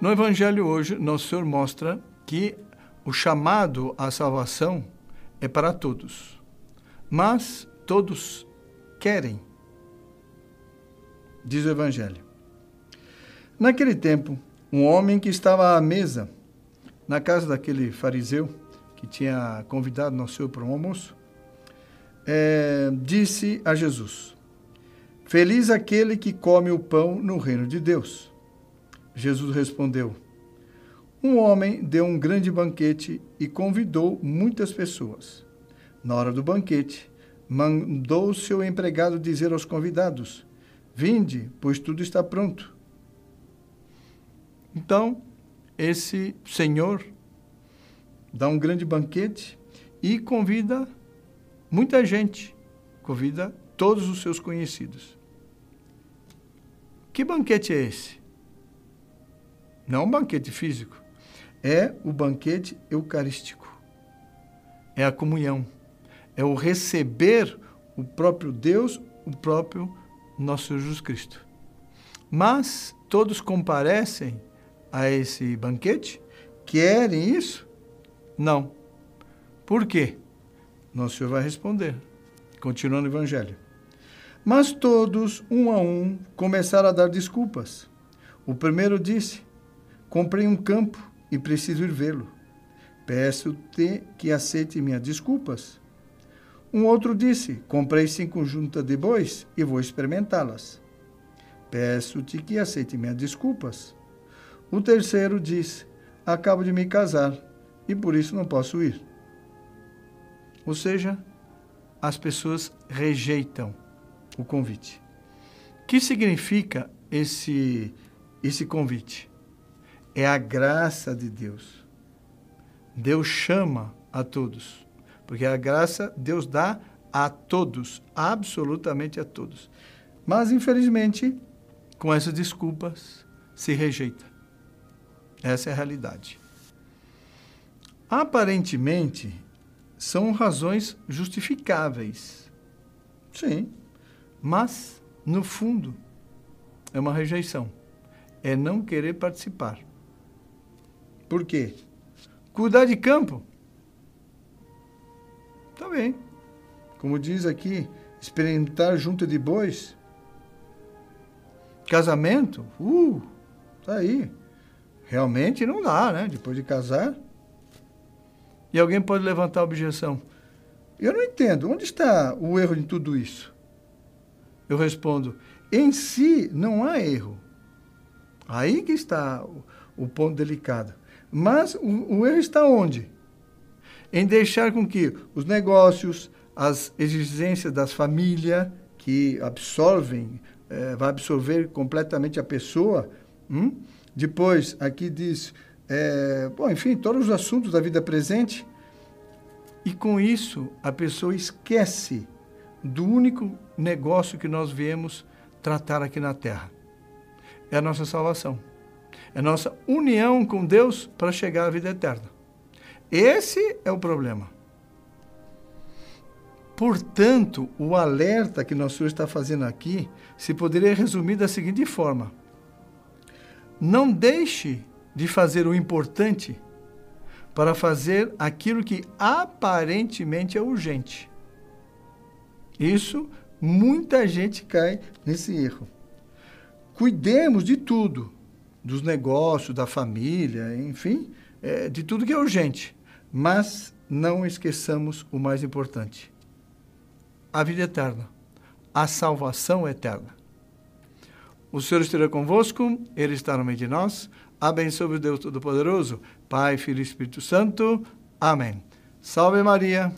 No Evangelho hoje, Nosso Senhor mostra que o chamado à salvação é para todos, mas todos querem, diz o Evangelho. Naquele tempo, um homem que estava à mesa na casa daquele fariseu que tinha convidado Nosso Senhor para um almoço, é, disse a Jesus: Feliz aquele que come o pão no reino de Deus. Jesus respondeu: Um homem deu um grande banquete e convidou muitas pessoas. Na hora do banquete, mandou seu empregado dizer aos convidados: Vinde, pois tudo está pronto. Então, esse senhor dá um grande banquete e convida muita gente, convida todos os seus conhecidos. Que banquete é esse? Não um banquete físico, é o banquete eucarístico. É a comunhão, é o receber o próprio Deus, o próprio nosso Jesus Cristo. Mas todos comparecem a esse banquete? Querem isso? Não. Por quê? Nosso Senhor vai responder, continuando o Evangelho. Mas todos, um a um, começaram a dar desculpas. O primeiro disse: Comprei um campo e preciso ir vê-lo. Peço-te que aceite minhas desculpas. Um outro disse: Comprei cinco juntas de bois e vou experimentá-las. Peço-te que aceite minhas desculpas. O terceiro diz: Acabo de me casar e por isso não posso ir. Ou seja, as pessoas rejeitam o convite. O que significa esse, esse convite? É a graça de Deus. Deus chama a todos, porque a graça Deus dá a todos, absolutamente a todos. Mas, infelizmente, com essas desculpas, se rejeita. Essa é a realidade. Aparentemente, são razões justificáveis. Sim. Mas, no fundo, é uma rejeição. É não querer participar. Por quê? Cuidar de campo. Tá bem. Como diz aqui, experimentar junta de bois. Casamento? Uh, tá aí. Realmente não dá, né? Depois de casar. E alguém pode levantar a objeção. Eu não entendo. Onde está o erro em tudo isso? Eu respondo: em si não há erro. Aí que está o, o ponto delicado. Mas o, o, erro está onde? Em deixar com que os negócios, as exigências das famílias, que absorvem, é, vai absorver completamente a pessoa. Hum? Depois, aqui diz, é, bom, enfim, todos os assuntos da vida presente. E com isso, a pessoa esquece do único negócio que nós viemos tratar aqui na Terra. É a nossa salvação. É nossa união com Deus para chegar à vida eterna. Esse é o problema. Portanto, o alerta que nosso Senhor está fazendo aqui se poderia resumir da seguinte forma: não deixe de fazer o importante para fazer aquilo que aparentemente é urgente. Isso, muita gente cai nesse erro. Cuidemos de tudo, dos negócios, da família, enfim, é, de tudo que é urgente. Mas não esqueçamos o mais importante: a vida eterna, a salvação eterna. O Senhor esteja convosco, Ele está no meio de nós. Abençoe o Deus Todo-Poderoso, Pai, Filho e Espírito Santo. Amém. Salve Maria.